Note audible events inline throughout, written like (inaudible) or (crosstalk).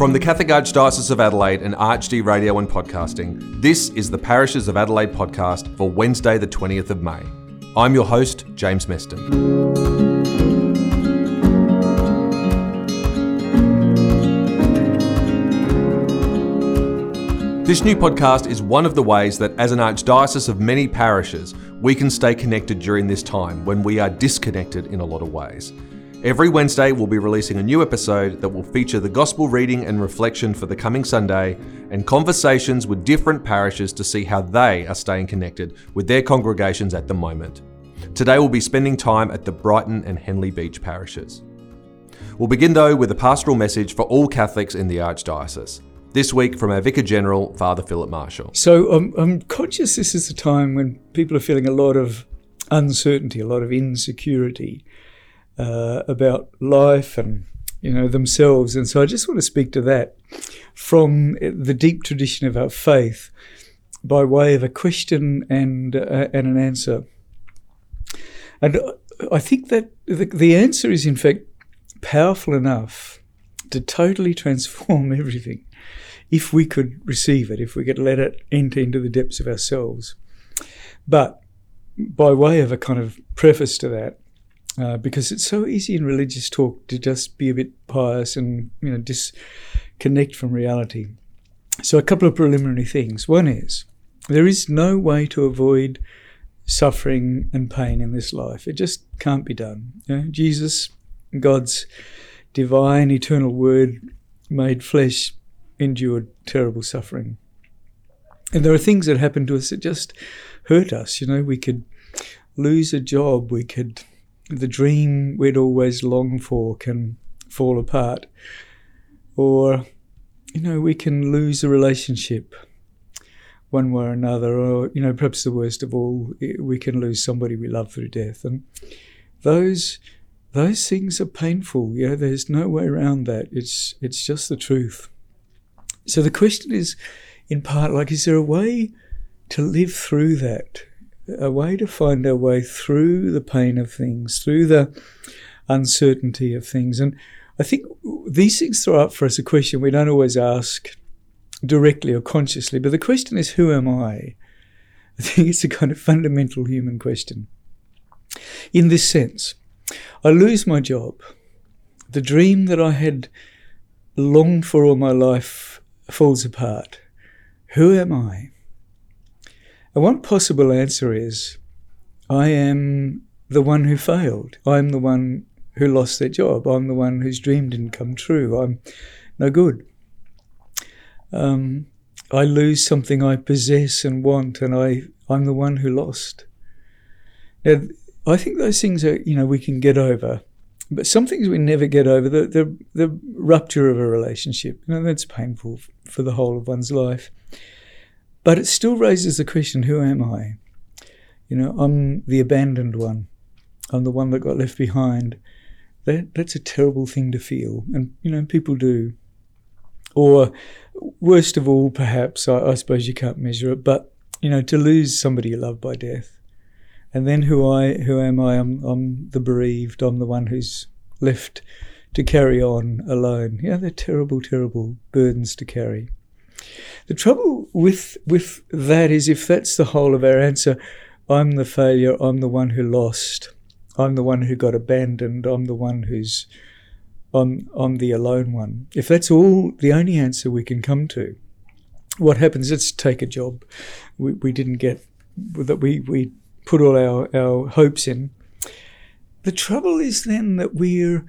From the Catholic Archdiocese of Adelaide and ArchD Radio and Podcasting, this is the Parishes of Adelaide podcast for Wednesday, the 20th of May. I'm your host, James Meston. This new podcast is one of the ways that, as an archdiocese of many parishes, we can stay connected during this time when we are disconnected in a lot of ways. Every Wednesday, we'll be releasing a new episode that will feature the gospel reading and reflection for the coming Sunday and conversations with different parishes to see how they are staying connected with their congregations at the moment. Today, we'll be spending time at the Brighton and Henley Beach parishes. We'll begin though with a pastoral message for all Catholics in the Archdiocese. This week from our Vicar General, Father Philip Marshall. So um, I'm conscious this is a time when people are feeling a lot of uncertainty, a lot of insecurity uh, about life and you know themselves, and so I just want to speak to that from the deep tradition of our faith by way of a question and uh, and an answer. And I think that the, the answer is in fact powerful enough to totally transform (laughs) everything if we could receive it, if we could let it enter into the depths of ourselves. But by way of a kind of preface to that, uh, because it's so easy in religious talk to just be a bit pious and you know disconnect from reality. So a couple of preliminary things. One is there is no way to avoid suffering and pain in this life. It just can't be done. You know, Jesus, God's divine eternal word made flesh endured terrible suffering. And there are things that happen to us that just hurt us. You know, we could lose a job, we could, the dream we'd always longed for can fall apart. Or, you know, we can lose a relationship one way or another. Or, you know, perhaps the worst of all, we can lose somebody we love through death. And those those things are painful. You know, there's no way around that. It's it's just the truth. So the question is, in part, like, is there a way to live through that? A way to find our way through the pain of things, through the uncertainty of things. And I think these things throw up for us a question we don't always ask directly or consciously, but the question is, who am I? I think it's a kind of fundamental human question. In this sense, I lose my job. The dream that I had longed for all my life falls apart. Who am I? And one possible answer is I am the one who failed. I'm the one who lost their job. I'm the one whose dream didn't come true. I'm no good. Um, I lose something I possess and want, and I, I'm the one who lost. Now, I think those things are, you know, we can get over. But some things we never get over the, the, the rupture of a relationship. You know, that's painful for the whole of one's life. But it still raises the question who am I? You know, I'm the abandoned one, I'm the one that got left behind. That, that's a terrible thing to feel. And, you know, people do. Or, worst of all, perhaps, I, I suppose you can't measure it, but, you know, to lose somebody you love by death and then who I who am I? I'm, I'm the bereaved. I'm the one who's left to carry on alone. Yeah, they're terrible, terrible burdens to carry. The trouble with with that is if that's the whole of our answer, I'm the failure. I'm the one who lost. I'm the one who got abandoned. I'm the one who's I'm I'm the alone one. If that's all the only answer we can come to, what happens? Let's take a job we, we didn't get that we we put all our, our hopes in. The trouble is then that we're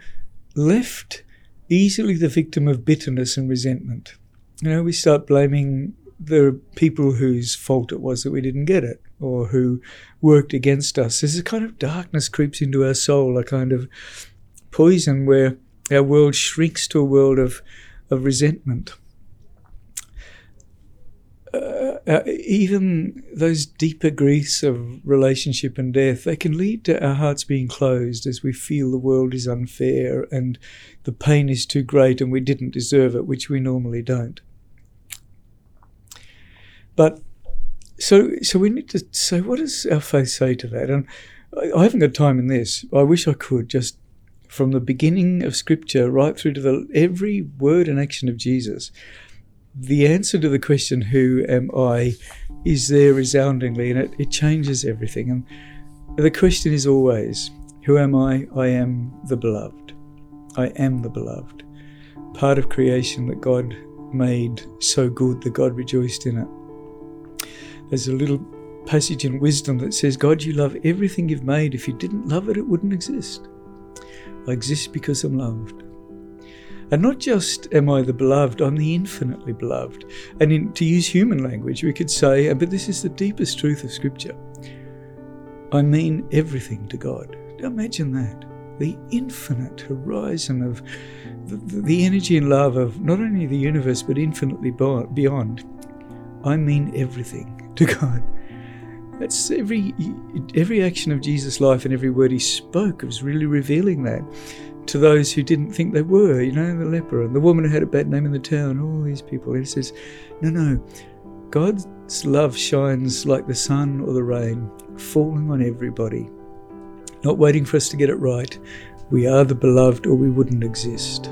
left easily the victim of bitterness and resentment. You know, we start blaming the people whose fault it was that we didn't get it or who worked against us. There's a kind of darkness creeps into our soul, a kind of poison where our world shrinks to a world of, of resentment uh, uh, even those deeper griefs of relationship and death, they can lead to our hearts being closed as we feel the world is unfair and the pain is too great and we didn't deserve it, which we normally don't. But so, so we need to say, what does our faith say to that? And I, haven't got time in this. I wish I could just from the beginning of Scripture right through to the every word and action of Jesus, the answer to the question, Who am I? is there resoundingly, and it, it changes everything. And the question is always, Who am I? I am the beloved. I am the beloved. Part of creation that God made so good that God rejoiced in it. There's a little passage in wisdom that says, God, you love everything you've made. If you didn't love it, it wouldn't exist. I exist because I'm loved. And not just am I the beloved, I'm the infinitely beloved. And in, to use human language, we could say, but this is the deepest truth of Scripture I mean everything to God. Imagine that. The infinite horizon of the, the energy and love of not only the universe, but infinitely beyond. I mean everything to God. That's every every action of Jesus' life and every word he spoke was really revealing that to those who didn't think they were, you know, the leper and the woman who had a bad name in the town, all these people. He says, No, no, God's love shines like the sun or the rain, falling on everybody, not waiting for us to get it right. We are the beloved, or we wouldn't exist.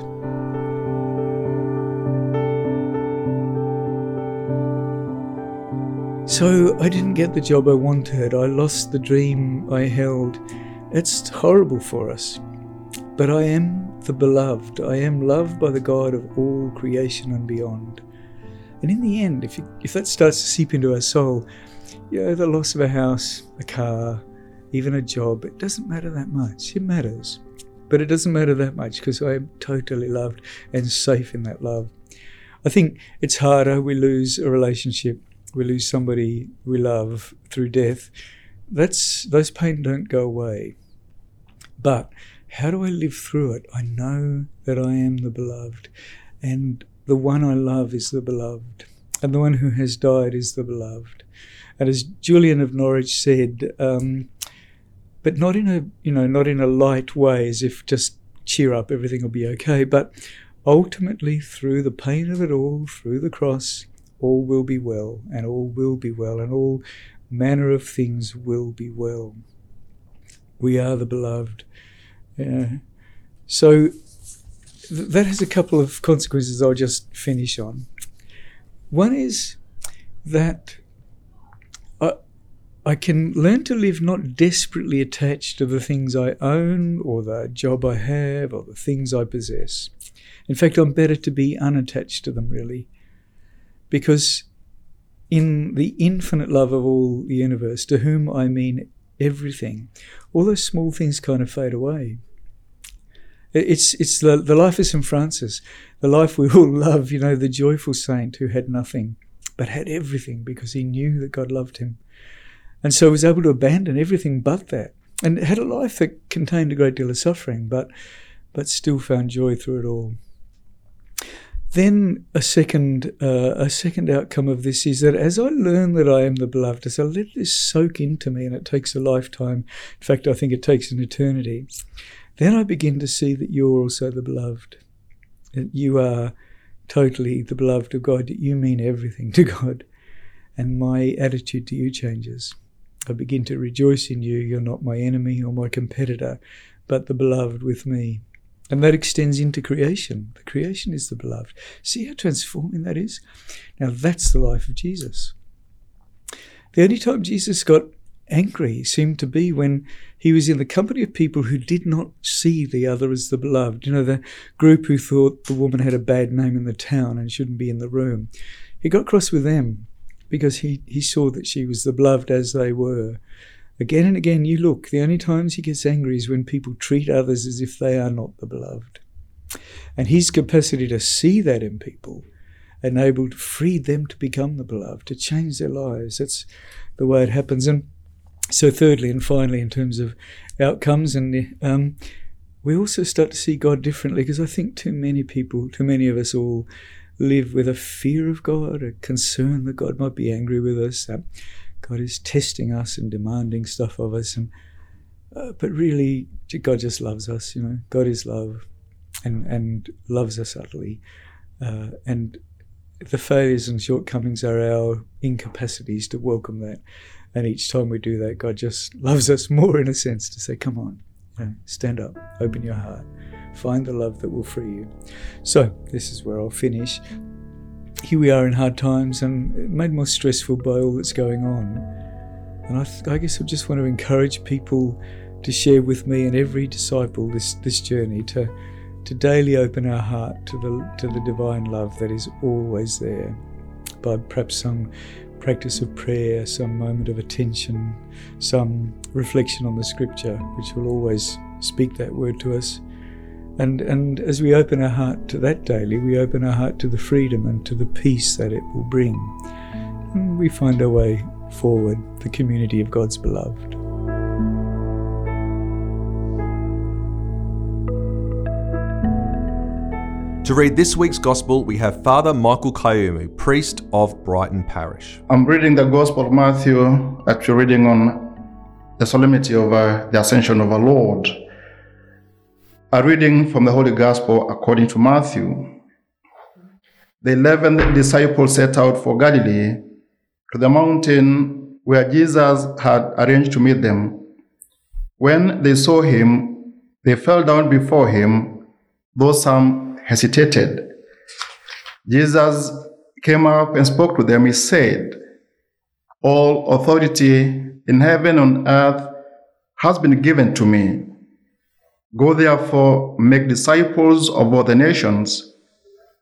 So I didn't get the job I wanted. I lost the dream I held. It's horrible for us. But I am the beloved. I am loved by the God of all creation and beyond. And in the end, if, you, if that starts to seep into our soul, you know, the loss of a house, a car, even a job, it doesn't matter that much. It matters. But it doesn't matter that much because I am totally loved and safe in that love. I think it's harder. We lose a relationship, we lose somebody we love through death. That's those pain don't go away. But how do I live through it? I know that I am the beloved, and the one I love is the beloved, and the one who has died is the beloved. And as Julian of Norwich said, um, but not in a you know not in a light way, as if just cheer up, everything will be okay. But ultimately, through the pain of it all, through the cross, all will be well, and all will be well, and all manner of things will be well. We are the beloved. Yeah. So th- that has a couple of consequences I'll just finish on. One is that I, I can learn to live not desperately attached to the things I own or the job I have or the things I possess. In fact, I'm better to be unattached to them, really, because in the infinite love of all the universe, to whom I mean everything, all those small things kind of fade away. It's it's the, the life of St. Francis, the life we (laughs) all love, you know, the joyful saint who had nothing but had everything because he knew that God loved him. And so was able to abandon everything but that. And had a life that contained a great deal of suffering, but but still found joy through it all. Then a second uh, a second outcome of this is that as I learn that I am the beloved, as I let this soak into me, and it takes a lifetime. In fact, I think it takes an eternity. Then I begin to see that you're also the beloved. That you are totally the beloved of God. That you mean everything to God, and my attitude to you changes. I begin to rejoice in you. You're not my enemy or my competitor, but the beloved with me. And that extends into creation. The creation is the beloved. See how transforming that is? Now, that's the life of Jesus. The only time Jesus got angry seemed to be when he was in the company of people who did not see the other as the beloved. You know, the group who thought the woman had a bad name in the town and shouldn't be in the room. He got cross with them because he, he saw that she was the beloved as they were. Again and again, you look, the only times he gets angry is when people treat others as if they are not the beloved. And his capacity to see that in people enabled, freed them to become the beloved, to change their lives. That's the way it happens. And so, thirdly and finally, in terms of outcomes, and um, we also start to see God differently because I think too many people, too many of us all, live with a fear of God, a concern that God might be angry with us. Um, God is testing us and demanding stuff of us, and uh, but really, God just loves us. You know, God is love, and and loves us utterly, uh, and the failures and shortcomings are our incapacities to welcome that. And each time we do that, God just loves us more in a sense to say, "Come on, stand up, open your heart, find the love that will free you. So, this is where I'll finish. Here we are in hard times and made more stressful by all that's going on. And I, th- I guess I just want to encourage people to share with me and every disciple this, this journey to, to daily open our heart to the, to the divine love that is always there by perhaps some practice of prayer, some moment of attention, some reflection on the scripture, which will always speak that word to us. And, and as we open our heart to that daily, we open our heart to the freedom and to the peace that it will bring. And we find our way forward, the community of God's beloved. To read this week's Gospel, we have Father Michael Kayumu, priest of Brighton Parish. I'm reading the Gospel of Matthew, actually reading on the solemnity of uh, the Ascension of our Lord. A reading from the Holy Gospel according to Matthew. The eleven disciples set out for Galilee to the mountain where Jesus had arranged to meet them. When they saw him, they fell down before him, though some hesitated. Jesus came up and spoke to them. He said, All authority in heaven and earth has been given to me. Go therefore, make disciples of all the nations,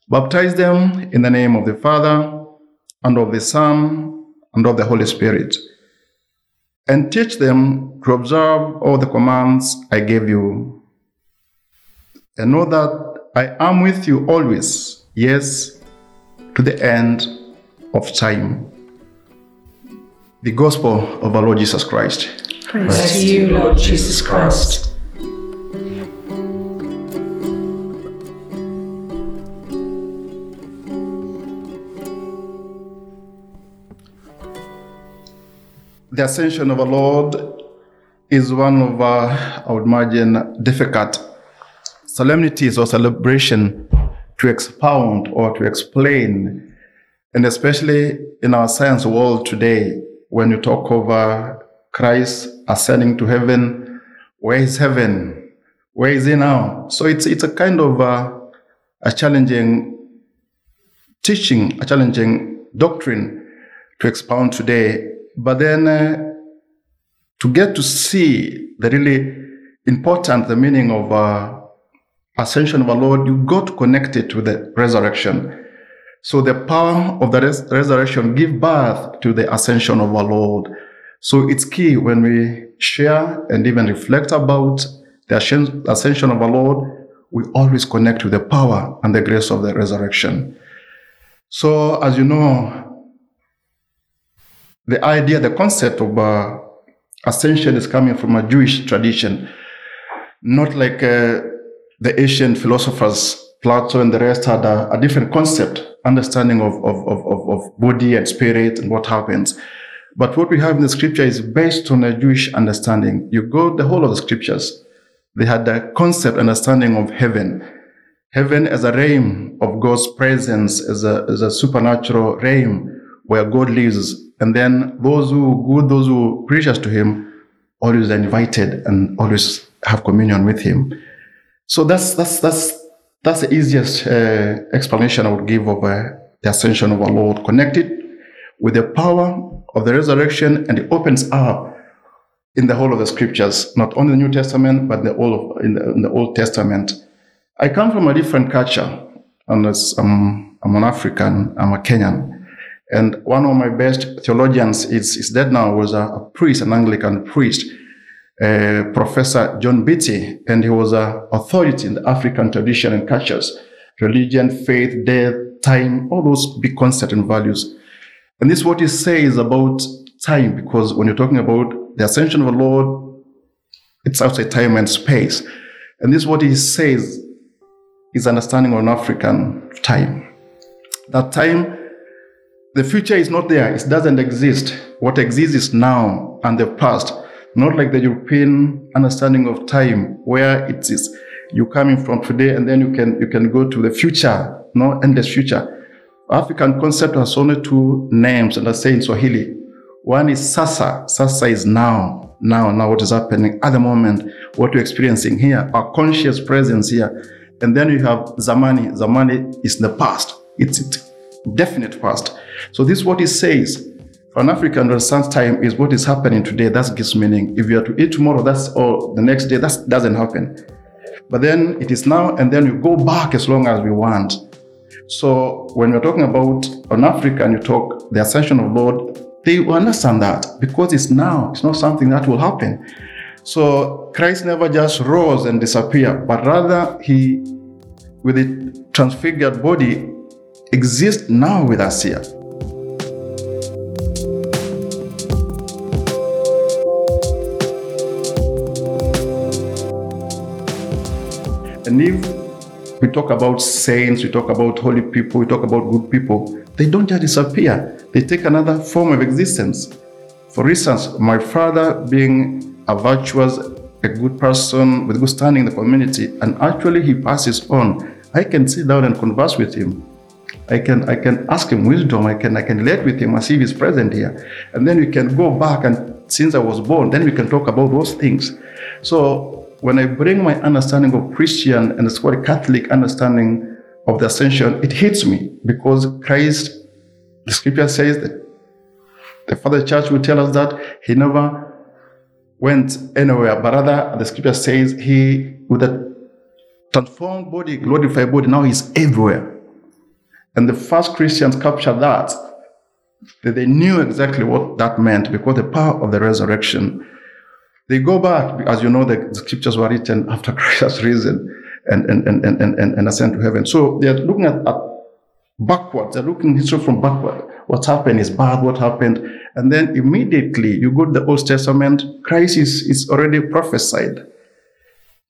baptize them in the name of the Father, and of the Son, and of the Holy Spirit, and teach them to observe all the commands I gave you. And know that I am with you always, yes, to the end of time. The Gospel of our Lord Jesus Christ. Praise to you, Lord Jesus Christ. The ascension of our Lord is one of, uh, I would imagine, difficult solemnities or celebration to expound or to explain. And especially in our science world today, when you talk over Christ ascending to heaven, where is heaven? Where is he now? So it's, it's a kind of uh, a challenging teaching, a challenging doctrine to expound today. But then uh, to get to see the really important, the meaning of uh, ascension of our Lord, you got connected to the resurrection. So the power of the res- resurrection give birth to the ascension of our Lord. So it's key when we share and even reflect about the ascension of our Lord, we always connect to the power and the grace of the resurrection. So as you know, the idea, the concept of uh, ascension is coming from a Jewish tradition, not like uh, the ancient philosophers, Plato and the rest, had a, a different concept, understanding of, of, of, of body and spirit and what happens. But what we have in the scripture is based on a Jewish understanding. You go the whole of the scriptures. They had a concept, understanding of heaven. Heaven as a realm of God's presence, as a, as a supernatural realm where God lives. And then those who good, those who precious to Him, always are invited and always have communion with Him. So that's that's that's that's the easiest uh, explanation I would give of uh, the ascension of our Lord, connected with the power of the resurrection, and it opens up in the whole of the scriptures, not only the New Testament but the all of, in, the, in the Old Testament. I come from a different culture, and I'm, I'm an African, I'm a Kenyan, and one of my best theologians is, is dead now, was a, a priest, an Anglican priest uh, Professor John Mbiti, and he was an authority in the African tradition and cultures, religion, faith, death, time, all those big concepts and values. And this is what he says about time, because when you're talking about the ascension of the Lord, it's outside time and space. And this is what he says is understanding on African time. That time, the future is not there, it doesn't exist. What exists is now and the past not like the European understanding of time where it is you coming from today and then you can you can go to the future, no endless future. African concept has only two names and I say in Swahili. One is sasa, sasa is now. now, now what is happening at the moment, what we're experiencing here, our conscious presence here. And then you have Zamani. Zamani is the past. It's, it's definite past. So this is what it says. An African Renaissance time is what is happening today. That gives meaning. If you are to eat tomorrow, that's or the next day, that doesn't happen. But then it is now, and then you go back as long as we want. So when you're talking about an African, you talk the ascension of Lord, they understand that because it's now, it's not something that will happen. So Christ never just rose and disappeared, but rather he, with a transfigured body, exists now with us here. And if we talk about saints, we talk about holy people, we talk about good people, they don't just disappear, they take another form of existence. For instance, my father being a virtuous, a good person with good standing in the community, and actually he passes on. I can sit down and converse with him. I can I can ask him wisdom. I can I can relate with him as if he's present here, and then we can go back and since I was born, then we can talk about those things. So when I bring my understanding of Christian and it's called Catholic understanding of the ascension, it hits me because Christ, the scripture says that the Father Church will tell us that he never went anywhere, but rather the scripture says he, with a transformed body, glorified body, now he's everywhere. And the first Christians captured. That they knew exactly what that meant because the power of the resurrection they go back, as you know, the, scriptures were written after (laughs) Christ has risen and, and, and, and, and, and ascend to heaven. So they're looking at, at backwards, they're looking history from backward. What happened is bad, what happened. And then immediately you go to the Old Testament, Christ is, is already prophesied.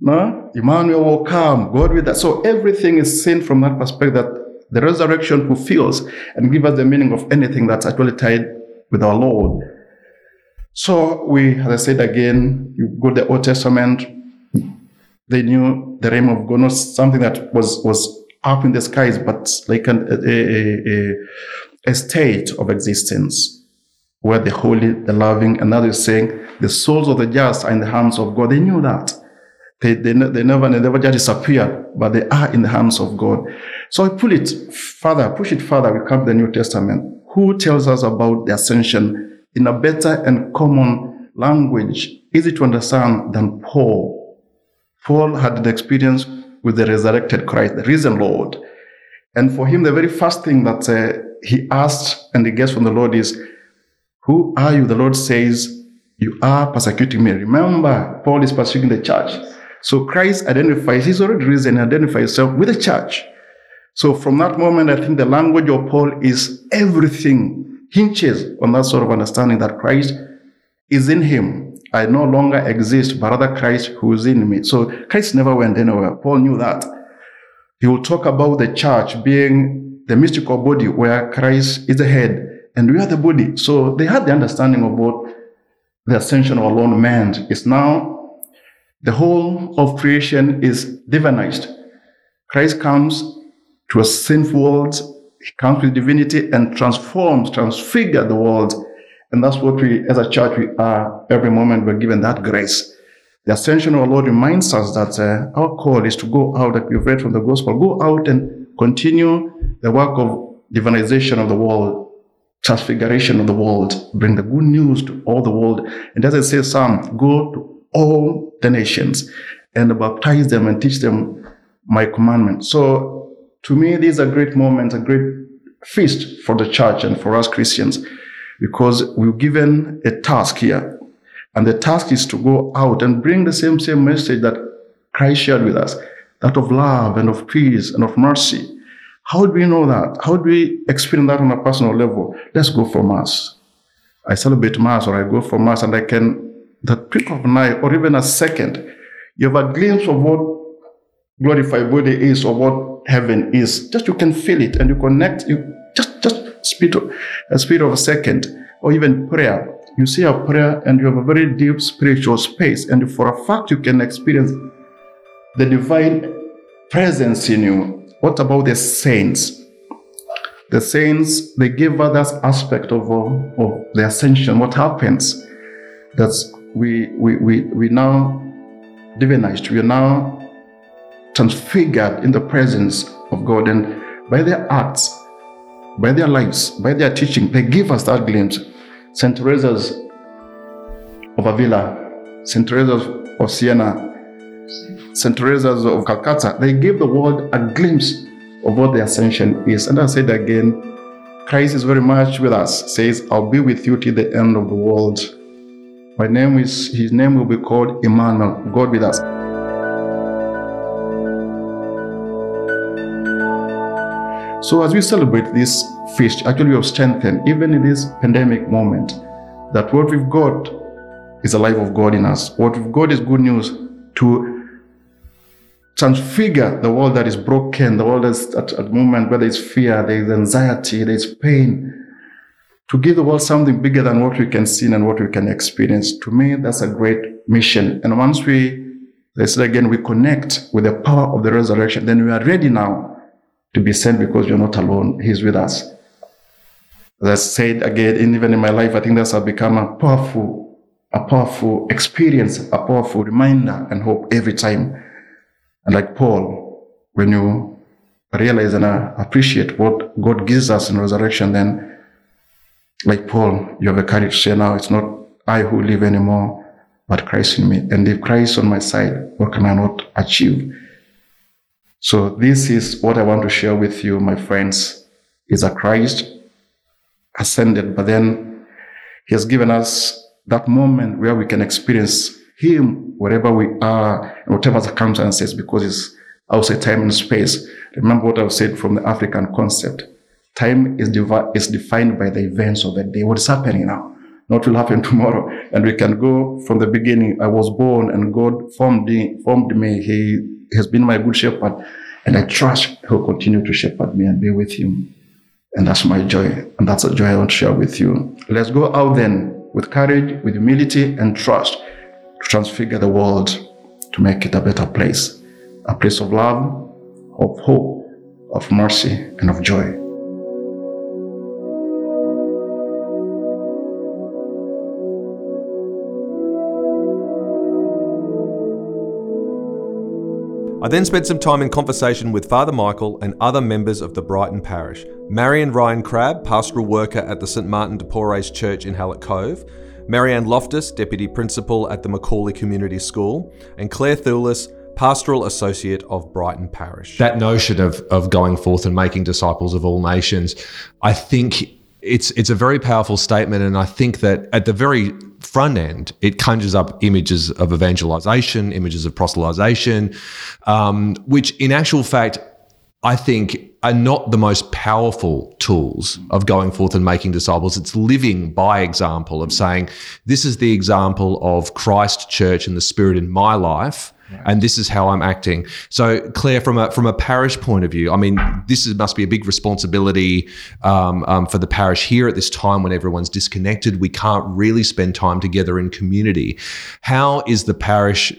No? Emmanuel will come, God with us. So everything is seen from that perspective that the resurrection fulfills and give us the meaning of anything that's actually tied with our Lord. So we, as I said again, you go to the Old Testament, they knew the realm of God, not something that was, was up in the skies, but like an, a, a, a, state of existence where the holy, the loving, they're saying the souls of the just are in the hands of God. They knew that. They, they, they never, they never just disappeared, but they are in the hands of God. So I pull it further, push it further. We come to the New Testament. Who tells us about the ascension in a better and common language, easy to understand than Paul. Paul had the experience with the resurrected Christ, the risen Lord. And for him, the very first thing that uh, he asked and he gets from the Lord is, Who are you? The Lord says, You are persecuting me. Remember, Paul is persecuting the church. So Christ identifies, he's already risen, identifies himself with the church. So from that moment, I think the language of Paul is everything hinges on that sort of understanding that Christ is in him. I no longer exist, but rather Christ who is in me. So Christ never went anywhere. Paul knew that. He will talk about the church being the mystical body where Christ is the head and we are the body. So they had the understanding of what the ascension of alone meant. It's now the whole of creation is divinized. Christ comes to a sinful world he comes with divinity and transforms, transfigures the world. And that's what we, as a church, we are every moment we're given that grace. The ascension of our Lord reminds us that uh, our call is to go out, like we've read from the gospel, go out and continue the work of divinization of the world, transfiguration of the world, bring the good news to all the world. And as it says, some go to all the nations and baptize them and teach them my commandment. So to me, this is a great moment, a great feast for the church and for us Christians, because we're given a task here. And the task is to go out and bring the same, same message that Christ shared with us, that of love and of peace and of mercy. How do we know that? How do we experience that on a personal level? Let's go for Mass. I celebrate Mass or I go for Mass and I can, the trick of an eye or even a second, you have a glimpse of what glorified body is or what heaven is. Just you can feel it and you connect. You just just speed a speed of a second, or even prayer. You see a prayer and you have a very deep spiritual space, and for a fact you can experience the divine presence in you. What about the saints? The saints they give others aspect of, of the ascension. What happens? That's we, we, we, we now divinized, we are now transfigured in the presence of God. And by their acts, by their lives, by their teaching, they give us that glimpse. St. Teresa's of Avila, St. Teresa's of Siena, St. Teresa's of Calcutta, they give the world a glimpse of what the ascension is. And I said again, Christ is very much with us, says, I'll be with you till the end of the world. My name is, his name will be called Emmanuel, God with us. So as we celebrate this feast, actually we have strengthened, even in this pandemic moment, that what we've got is the life of God in us. What we've got is good news to transfigure the world that is broken, the world that's at, at moment where there's fear, there's anxiety, there's pain, to give the world something bigger than what we can see and what we can experience. To me, that's a great mission. And once we, let's say again, we connect with the power of the resurrection, then we are ready now to be sent because you're not alone. He's with us. As I said again, even in my life, I think that's have become a powerful, a powerful experience, a powerful reminder and hope every time. And like Paul, when you realize and uh, appreciate what God gives us in resurrection, then like Paul, you have the courage to say, now it's not I who live anymore, but Christ in me. And if Christ is on my side, what can I not achieve? So this is what I want to share with you, my friends, is that Christ ascended, but then he has given us that moment where we can experience him wherever we are, in whatever circumstances, because it's outside time and space. Remember what I've said from the African concept. Time is, devi- is defined by the events of the day. What is happening now? Not will happen (laughs) tomorrow. And we can go from the beginning. I was born and God formed me, formed me. He has been my good shepherd, and I trust He'll continue to shepherd me and be with Him. And that's my joy, and that's a joy I want to share with you. Let's go out then with courage, with humility, and trust to transfigure the world to make it a better place, a place of love, of hope, of mercy, and of joy. I then spent some time in conversation with Father Michael and other members of the Brighton Parish. Marion Ryan Crabb, pastoral worker at the St Martin de Porres Church in Hallett Cove, Marianne Loftus, Deputy Principal at the McAuley Community School, and Claire Thulis, Pastoral Associate of Brighton Parish. That notion of, of going forth and making disciples of all nations, I think it's it's a very powerful statement, and I think that at the very front end, it conjures up images of evangelization, images of proselytization, um, which in actual fact, I think are not the most powerful tools of going forth and making disciples. It's living by example of saying, this is the example of Christ Church and the Spirit in my life and this is how I'm acting. So, Claire, from a from a parish point of view, I mean, this is, must be a big responsibility um, um, for the parish here at this time when everyone's disconnected. We can't really spend time together in community. How is the parish?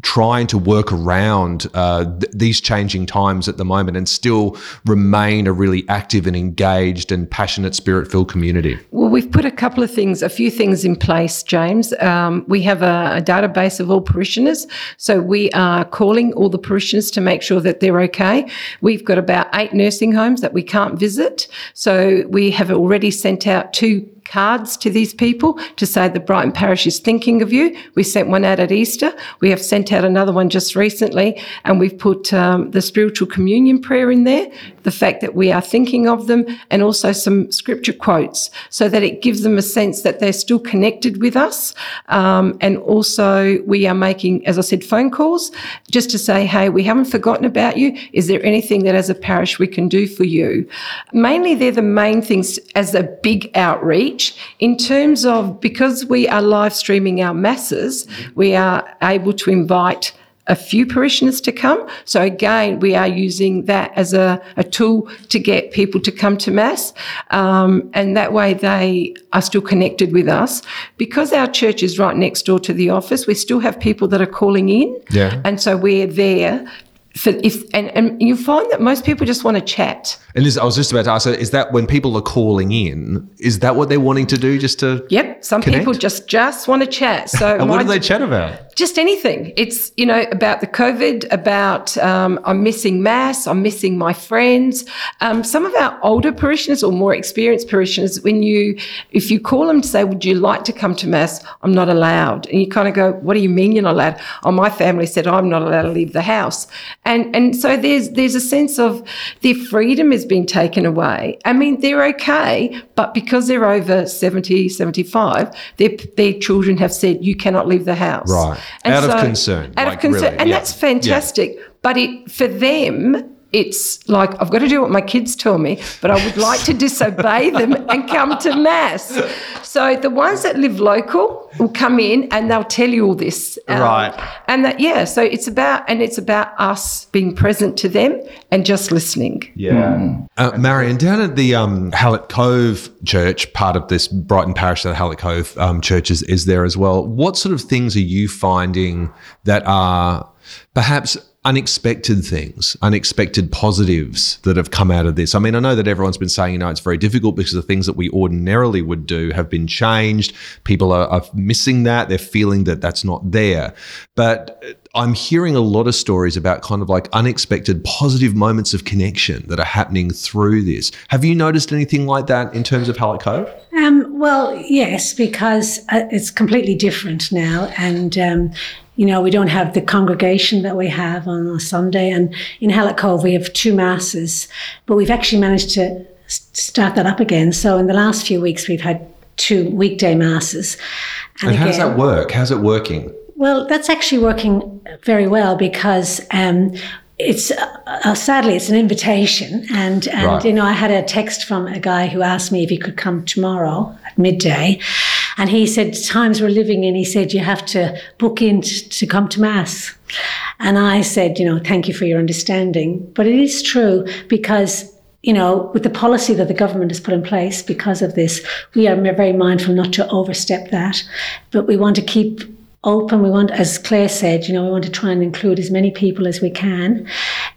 Trying to work around uh, th- these changing times at the moment and still remain a really active and engaged and passionate spirit filled community? Well, we've put a couple of things, a few things in place, James. Um, we have a, a, database of all parishioners. So we are calling all the parishioners to make sure that they're okay. We've got about eight nursing homes that we can't visit. So we have already sent out two cards to these people to say the Brighton Parish is thinking of you. We sent one out at Easter. We have sent out another one just recently, and we've put um, the spiritual communion prayer in there, the fact that we are thinking of them, and also some scripture quotes so that it gives them a sense that they're still connected with us. Um, and also, we are making, as I said, phone calls just to say, hey, we haven't forgotten about you. Is there anything that as a parish we can do for you? Mainly, they're the main things as a big outreach in terms of because we are live streaming our masses, we are able to invite a few parishioners to come. So again, we are using that as a, a tool to get people to come to mass, um, and that way they are still connected with us. Because our church is right next door to the office, we still have people that are calling in, yeah. and so we're there for if and, and you find that most people just want to chat. And is, I was just about to ask, is that when people are calling in, is that what they're wanting to do just to Yep, some Connect? people just just want to chat. So (laughs) And what do they chat about? just anything. It's you know about the COVID, about um, I'm missing mass, I'm missing my friends. Um, some of our older parishioners or more experienced parishioners, when you if you call them to say, "Would you like to come to mass?" I'm not allowed, and you kind of go, "What do you mean you're not allowed?" Oh, my family said I'm not allowed to leave the house, and and so there's there's a sense of their freedom has been taken away. I mean, they're okay, but because they're over 70, 75, their their children have said you cannot leave the house. Right. Out of concern, Out like, of concern. really, and yeah. that's fantastic. But it for them, it's like I've got to do what my kids tell me, but I would like to disobey them and come to mass. So the ones that live local will come in and they'll tell you all this. Um, Right. And that yeah, so it's about and it's about us being present to them and just listening. Yeah. Uh, Marion, down at the um, Hallett Cove Church, part of this Brighton Parish, the Hallett Cove um, Church is, is there as well. What sort of things are you finding that are perhaps unexpected things, unexpected positives that have come out of this? I mean, I know that everyone's been saying, you know, it's very difficult because the things that we ordinarily would do have been changed. People are, are missing that. They're feeling that that's not there. But I'm hearing a lot of stories about kind of like unexpected positive moments of connection that are happening through this. Have you noticed anything like that in terms of Hallett Cove? Um, well, yes, because uh, it's completely different now, and um, you know we don't have the congregation that we have on a Sunday, and in Hallett Cove we have two masses, but we've actually managed to start that up again. So in the last few weeks we've had two weekday masses, And how does that work? How's it working? well, that's actually working very well because um, it's uh, uh, sadly it's an invitation, and and Right. you know I had a text from a guy who asked me if he could come tomorrow at midday, and he said times we're living in. He said you have to book in t- to come to mass, and I said you know thank you for your understanding, but it is true because. You know, with the policy that the government has put in place because of this, we are very mindful not to overstep that. But we want to keep open. We want, as Claire said, you know, we want to try and include as many people as we can.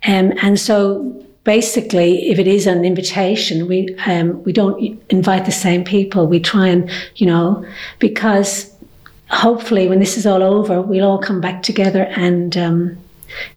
Um, and so basically, if it is an invitation, we, um, we don't invite the same people. We try and, you know, because hopefully when this is all over, we'll all come back together and, um,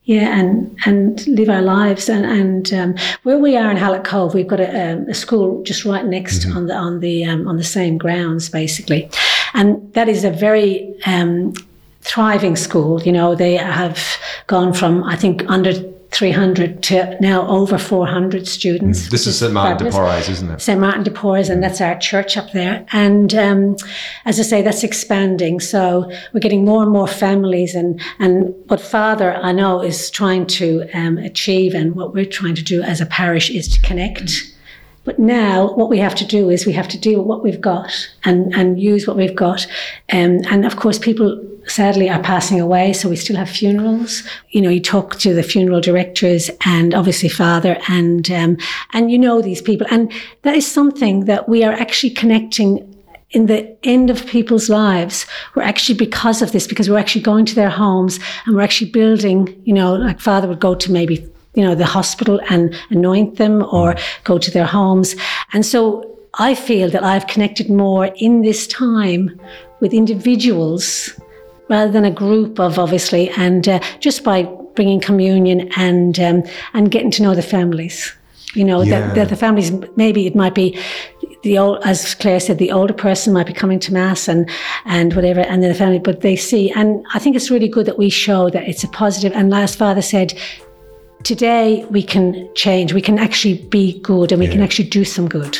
yeah, and and live our lives. And and um, where we are in Hallett Cove, we've got a, um, a school just right next on the on the um, on the same grounds, basically, and that is a very um, thriving school. You know, they have gone from I think under. 300 to now over 400 students. This is St. Martin de. Porres, isn't it? St. Martin de Porres, and that's our church up there. And um, as I say, that's expanding. So we're getting more and more families. And, and what Father, I know, is trying to um, achieve, and what we're trying to do as a parish is to connect. But now, what we have to do is we have to deal with what we've got and, and use what we've got. Um, and of course, people sadly are passing away, so we still have funerals. You know, you talk to the funeral directors and obviously Father, and um, and you know these people, and that is something that we are actually connecting in the end of people's lives, we're actually because of this, because we're actually going to their homes and we're actually building, you know, like father would go to maybe, you know, the hospital and anoint them or go to their homes. And so I feel that I've connected more in this time with individuals rather than a group of obviously, and uh, just by bringing communion and um, and getting to know the families. You know, Yeah. that, that the families, maybe it might be the old, as Claire said, the older person might be coming to mass and, and whatever, and then the family, but they see, and I think it's really good that we show that it's a positive. And last father said, today we can change, we can actually be good and we can actually do some good.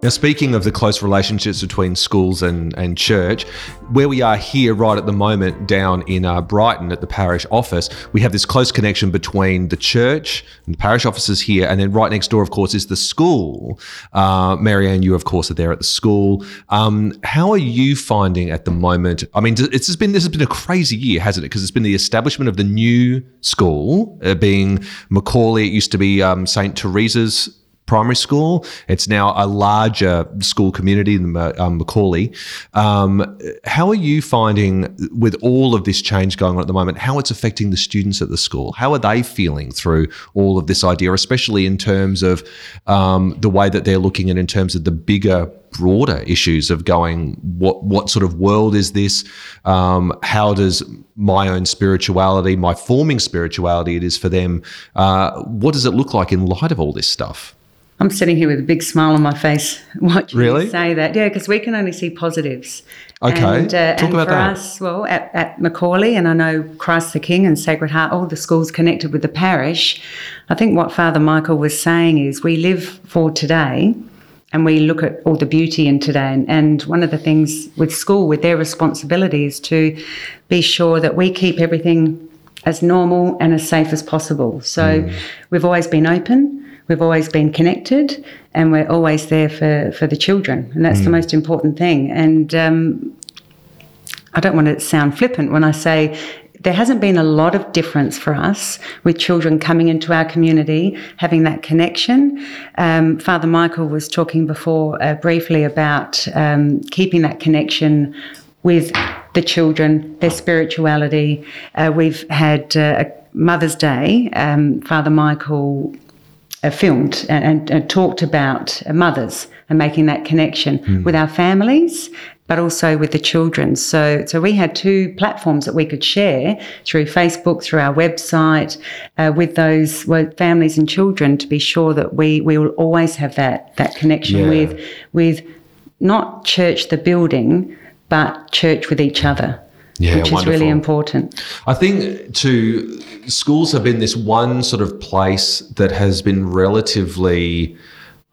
Now, speaking of the close relationships between schools and, and church, where we are here right at the moment down in uh, Brighton at the parish office, we have this close connection between the church and the parish offices here, and then right next door, of course, is the school. Uh, Marianne, you, of course, are there at the school. Um, how are you finding at the moment? I mean, it's been this has been a crazy year, hasn't it? Because it's been the establishment of the new school, uh, being McAuley. It used to be um, St. Teresa's primary school. It's now a larger school community than um, McAuley. Um, how are you finding, with all of this change going on at the moment, how it's affecting the students at the school? How are they feeling through all of this idea, especially in terms of um, the way that they're looking at in terms of the bigger broader issues of going what what sort of world is this um, how does my own spirituality my forming spirituality it is for them uh, what does it look like in light of all this stuff I'm sitting here with a big smile on my face (laughs) watching really? you say that. Yeah, because we can only see positives. Okay. And, uh, Talk and about for that. us, well, at, at McAuley, and I know Christ the King and Sacred Heart, all the schools connected with the parish, I think what Father Michael was saying is we live for today and we look at all the beauty in today. And, and one of the things with school, with their responsibility, is to be sure that we keep everything as normal and as safe as possible. So we've always been open. We've always been connected and we're always there for, for the children. And that's the most important thing. And um, I don't want to sound flippant when I say there hasn't been a lot of difference for us with children coming into our community, having that connection. Um, Father Michael was talking before uh, briefly about um, keeping that connection with the children, their spirituality. Uh, we've had uh, a Mother's Day. Um, Father Michael filmed and, and, and talked about uh, mothers and making that connection with our families, but also with the children. So, so we had two platforms that we could share through Facebook, through our website, uh, with those well, families and children to be sure that we we will always have that that connection Yeah. with with not church the building, but church with each other. Yeah, which is really important. I think to schools have been this one sort of place that has been relatively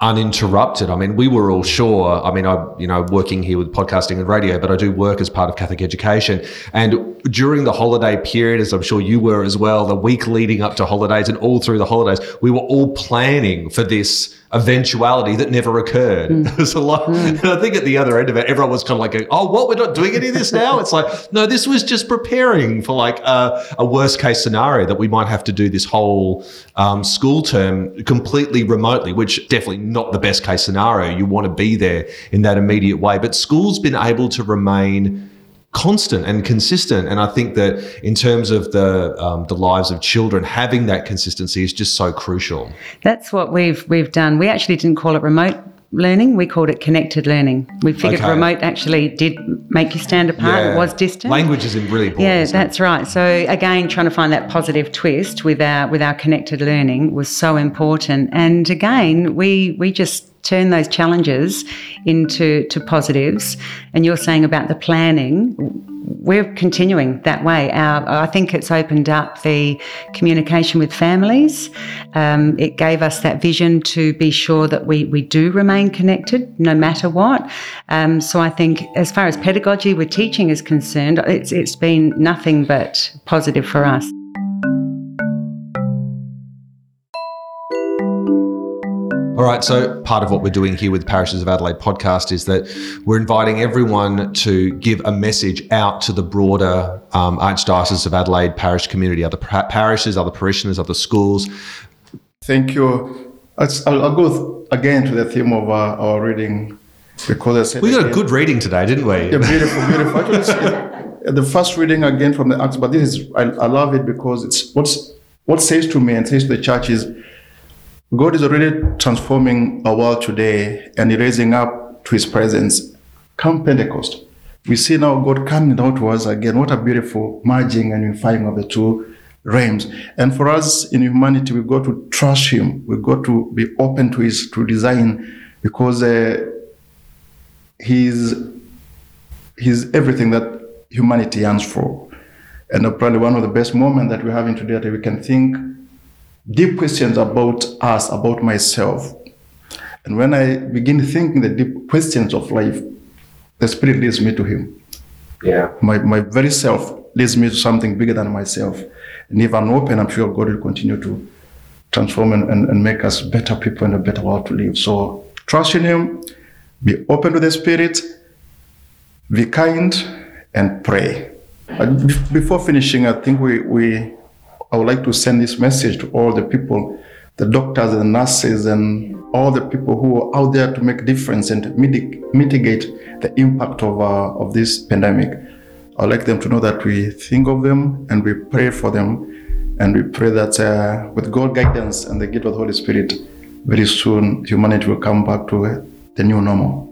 uninterrupted. I mean, we were all sure. I mean, I you know working here with podcasting and radio, but I do work as part of Catholic education. And during the holiday period, as I'm sure you were as well, the week leading up to holidays and all through the holidays, we were all planning for this eventuality that never occurred. (laughs) It was a lot. And I think at the other end of it, everyone was kind of like, going, "Oh, what? We're not doing any of this now." It's like, no, this was just preparing for like a, a worst case scenario that we might have to do this whole um, school term completely remotely, which definitely not the best case scenario. You want to be there in that immediate way, but school's been able to remain constant and consistent. And I think that in terms of the um, the lives of children, having that consistency is just so crucial. That's what we've we've done. We actually didn't call it remote learning. We called it connected learning. We figured Okay. remote actually did make you stand apart. It was distant. Language is really important. Yeah, isn't it? that's right. So again, trying to find that positive twist with our with our connected learning was so important. And again, we we just turn those challenges into to positives. And you're saying about the planning, we're continuing that way. Our, I think it's opened up the communication with families. Um, it gave us that vision to be sure that we, we do remain connected no matter what. Um, so I think as far as pedagogy with teaching is concerned, it's, it's been nothing but positive for us. All right, so part of what we're doing here with Parishes of Adelaide podcast is that we're inviting everyone to give a message out to the broader um, Archdiocese of Adelaide parish community, other pa- parishes, other parishioners, other schools. Thank you. I'll, I'll go th- again to the theme of our, our reading because We got a good reading today, didn't we? Yeah, beautiful, beautiful. Actually, uh, the first reading again from the Acts, but this is I, I love it because it's what's what says to me and says to the church is God is already transforming our world today and raising up to His presence. Come Pentecost, we see now God coming down to us again. What a beautiful merging and unifying of the two realms. And for us in humanity, we've got to trust Him. We've got to be open to His to design because uh, He's He's everything that humanity yearns for. And probably one of the best moments that we're having today that we can think deep questions about us, about myself. And when I begin thinking the deep questions of life, the Spirit leads me to Him. Yeah. My, my very self leads me to something bigger than myself. And if I'm open, I'm sure God will continue to transform and, and, and make us better people and a better world to live. So trust in Him, be open to the Spirit, be kind, and pray. Uh, Before finishing, I think we, we I would like to send this message to all the people the doctors and nurses and all the people who are out there to make difference and mitig- mitigate the impact of, uh, of this pandemic. I'd like them to know that we think of them and we pray for them. And we pray that uh, with God guidance and the gift of the Holy Spirit, very soon humanity will come back to the new normal.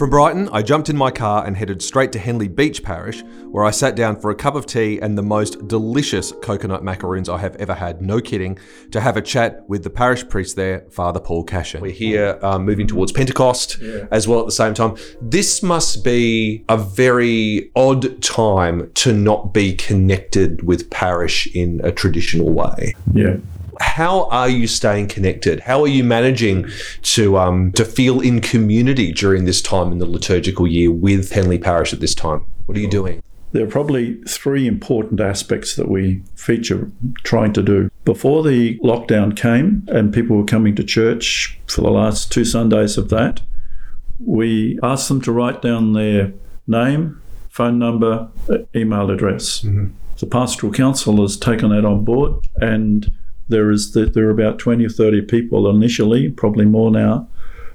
From Brighton, I jumped in my car and headed straight to Henley Beach Parish, where I sat down for a cup of tea and the most delicious coconut macaroons I have ever had, no kidding, to have a chat with the parish priest there, Father Paul Cashin. We're here um, moving towards Pentecost as well at the same time. This must be a very odd time to not be connected with parish in a traditional way Yeah. How are you staying connected? How are you managing to um, to feel in community during this time in the liturgical year with Henley Parish at this time? What are you doing? There are probably three important aspects that we feature trying to do. Before the lockdown came and people were coming to church for the last two Sundays of that, we asked them to write down their name, phone number, uh, email address. The pastoral council has taken that on board, and there is the, there are about 20 or 30 people initially, probably more now,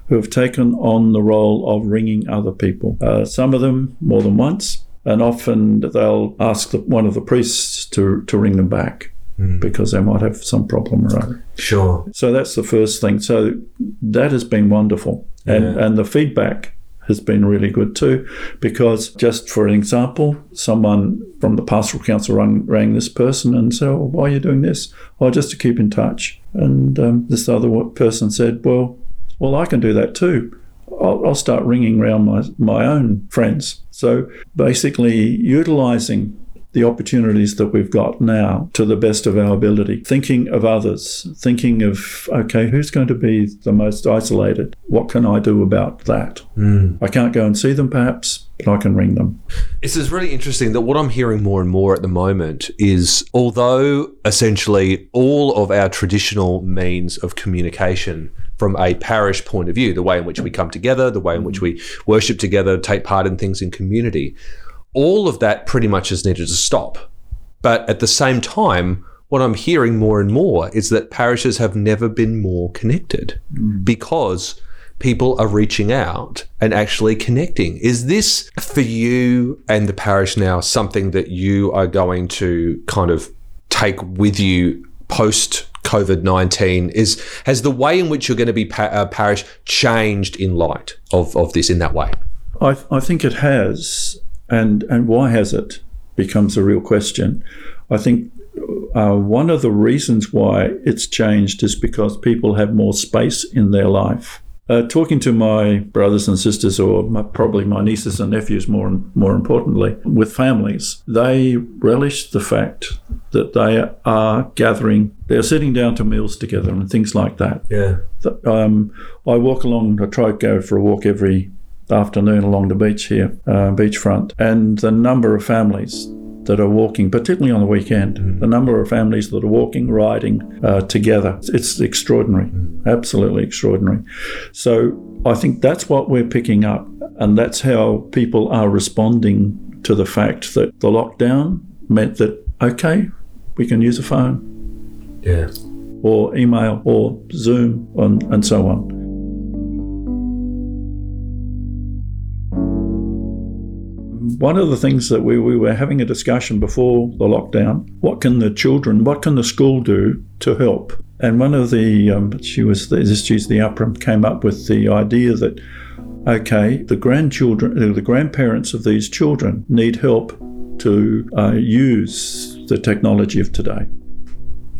who have taken on the role of ringing other people. Uh, some of them more than once, and often they'll ask the, one of the priests to, to ring them back because they might have some problem or other. Sure. So that's the first thing. So that has been wonderful, and and the feedback has been really good too, because just for an example, someone from the pastoral council rang, rang this person and said, oh, "Why are you doing this?" Oh, just to keep in touch. And um, this other person said, "Well, well, I can do that too." I'll, I'll start ringing around my, my own friends. So basically, utilizing the opportunities that we've got now to the best of our ability, thinking of others, thinking of, okay, who's going to be the most isolated? What can I do about that? Hmm. I can't go and see them perhaps, but I can ring them. This is really interesting that what I'm hearing more and more at the moment is although essentially all of our traditional means of communication from a parish point of view, the way in which we come together, the way in which we worship together, take part in things in community, all of that pretty much has needed to stop. But at the same time, what I'm hearing more and more is that parishes have never been more connected because people are reaching out and actually connecting. Is this for you and the parish now something that you are going to kind of take with you post COVID 19? Is Has the way in which you're going to be pa- uh, parish changed in light of, of this in that way? I, I think it has, and and why has it becomes a real question. I think uh, one of the reasons why it's changed is because people have more space in their life. Uh, talking to my brothers and sisters, or my, probably my nieces and nephews, more and more importantly, with families, they relish the fact that they are gathering, they're sitting down to meals together and things like that. Yeah. Um, I walk along, I try to go for a walk every afternoon along the beach here, uh, beachfront, and the number of families that are walking, particularly on the weekend, the number of families that are walking, riding uh, together, it's extraordinary, absolutely extraordinary. So I think that's what we're picking up, and that's how people are responding to the fact that the lockdown meant that, okay, we can use a phone Yeah. or email or Zoom and, and so on. One of the things that we, we were having a discussion before the lockdown what can the children, what can the school do to help? And one of the, um, she was, the, she's the upper, came up with the idea that, okay, the grandchildren, uh, the grandparents of these children need help to uh, use the technology of today.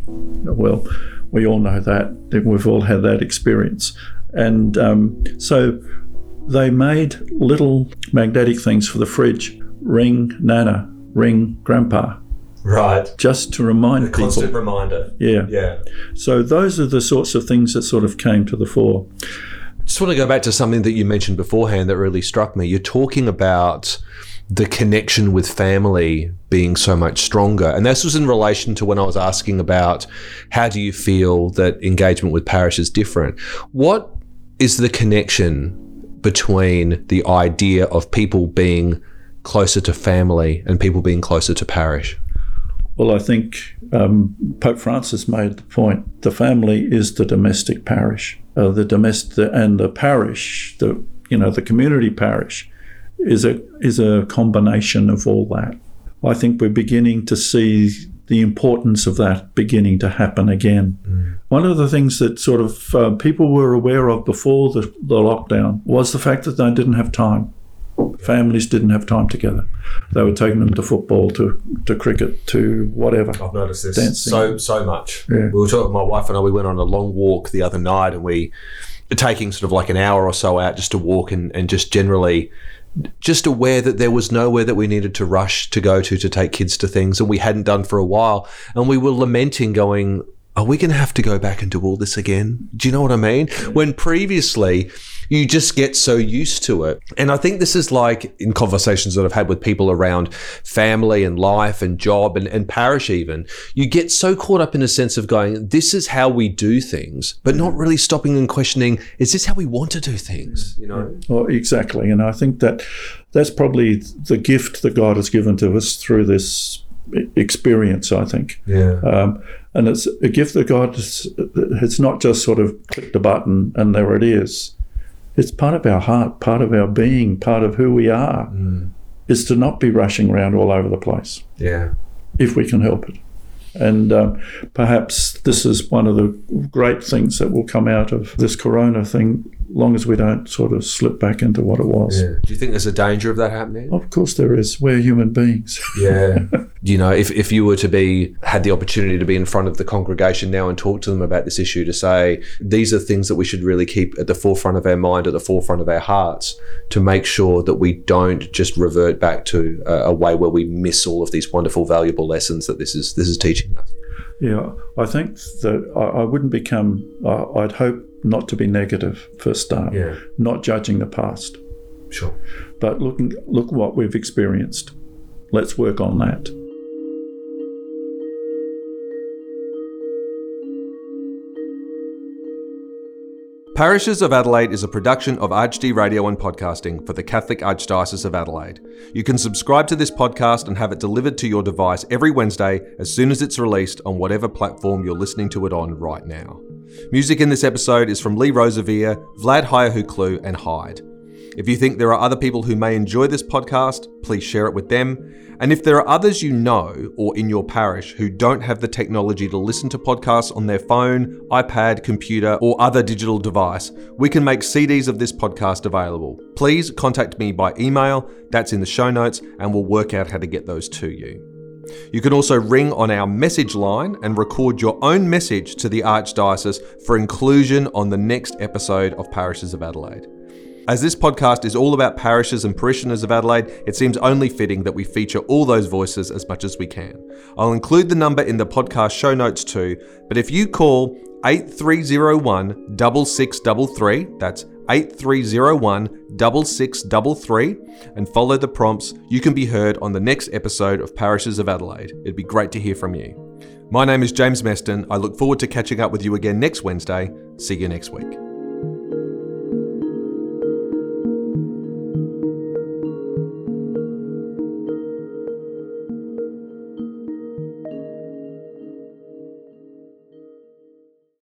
Well, we all know that. We've all had that experience. And um, so they made little magnetic things for the fridge ring Nana, ring Grandpa, Right. just to remind people. Constant reminder. Yeah. Yeah. So those are the sorts of things that sort of came to the fore. Just want to go back to something that you mentioned beforehand that really struck me. You're talking about the connection with family being so much stronger. And this was in relation to when I was asking about how do you feel that engagement with parish is different? What is the connection between the idea of people being closer to family and people being closer to parish? Well, I think um, Pope Francis made the point: the family is the domestic parish, uh, the domestic and the parish, the you know the community parish, is a is a combination of all that. I think we're beginning to see the importance of that beginning to happen again. Mm. One of the things that sort of uh, people were aware of before the, the lockdown was the fact that they didn't have time. Families didn't have time together. They were taking them to football, to, to cricket, to whatever. I've noticed this dancing. so so much. Yeah. We were talking. My wife and I. We went on a long walk the other night, and we taking sort of like an hour or so out just to walk and, and just generally just aware that there was nowhere that we needed to rush to go to to take kids to things and we hadn't done for a while. And we were lamenting going are we going to have to go back and do all this again do you know what i mean when previously you just get so used to it. And I think this is like in conversations that I've had with people around family and life and job and, and parish, even, you get so caught up in a sense of going, this is how we do things, but not really stopping and questioning, is this how we want to do things? You know? Well, exactly. And I think that that's probably the gift that God has given to us through this experience, I think. Yeah. Um, and it's a gift that God has, it's not just sort of click the button and there it is it's part of our heart, part of our being, part of who we are, mm. is to not be rushing around all over the place. Yeah. If we can help it. And um, perhaps this is one of the great things that will come out of this corona thing, long as we don't sort of slip back into what it was. Yeah. Do you think there's a danger of that happening? Of course there is. We're human beings. (laughs) Yeah. you know, if, if you were to be, had the opportunity to be in front of the congregation now and talk to them about this issue, to say, these are things that we should really keep at the forefront of our mind, at the forefront of our hearts, to make sure that we don't just revert back to a, a way where we miss all of these wonderful, valuable lessons that this is this is teaching us. Yeah, I think that I, I wouldn't become, I, I'd hope not to be negative for a start, yeah. not judging the past. Sure. But looking, look what we've experienced. Let's work on that. Parishes of Adelaide is a production of ArchD Radio and Podcasting for the Catholic Archdiocese of Adelaide. You can subscribe to this podcast and have it delivered to your device every Wednesday as soon as it's released on whatever platform you're listening to it on right now. Music in this episode is from Lee Rosevere, Vlad Hayahuklu, and Hyde. If you think there are other people who may enjoy this podcast, please share it with them. And if there are others you know or in your parish who don't have the technology to listen to podcasts on their phone, iPad, computer, or other digital device, we can make CDs of this podcast available. Please contact me by email, that's in the show notes, and we'll work out how to get those to you. You can also ring on our message line and record your own message to the Archdiocese for inclusion on the next episode of Parishes of Adelaide. As this podcast is all about parishes and parishioners of Adelaide, it seems only fitting that we feature all those voices as much as we can. I'll include the number in the podcast show notes too, but if you call 8301 6633, that's 8301 6633, and follow the prompts, you can be heard on the next episode of Parishes of Adelaide. It'd be great to hear from you. My name is James Meston. I look forward to catching up with you again next Wednesday. See you next week.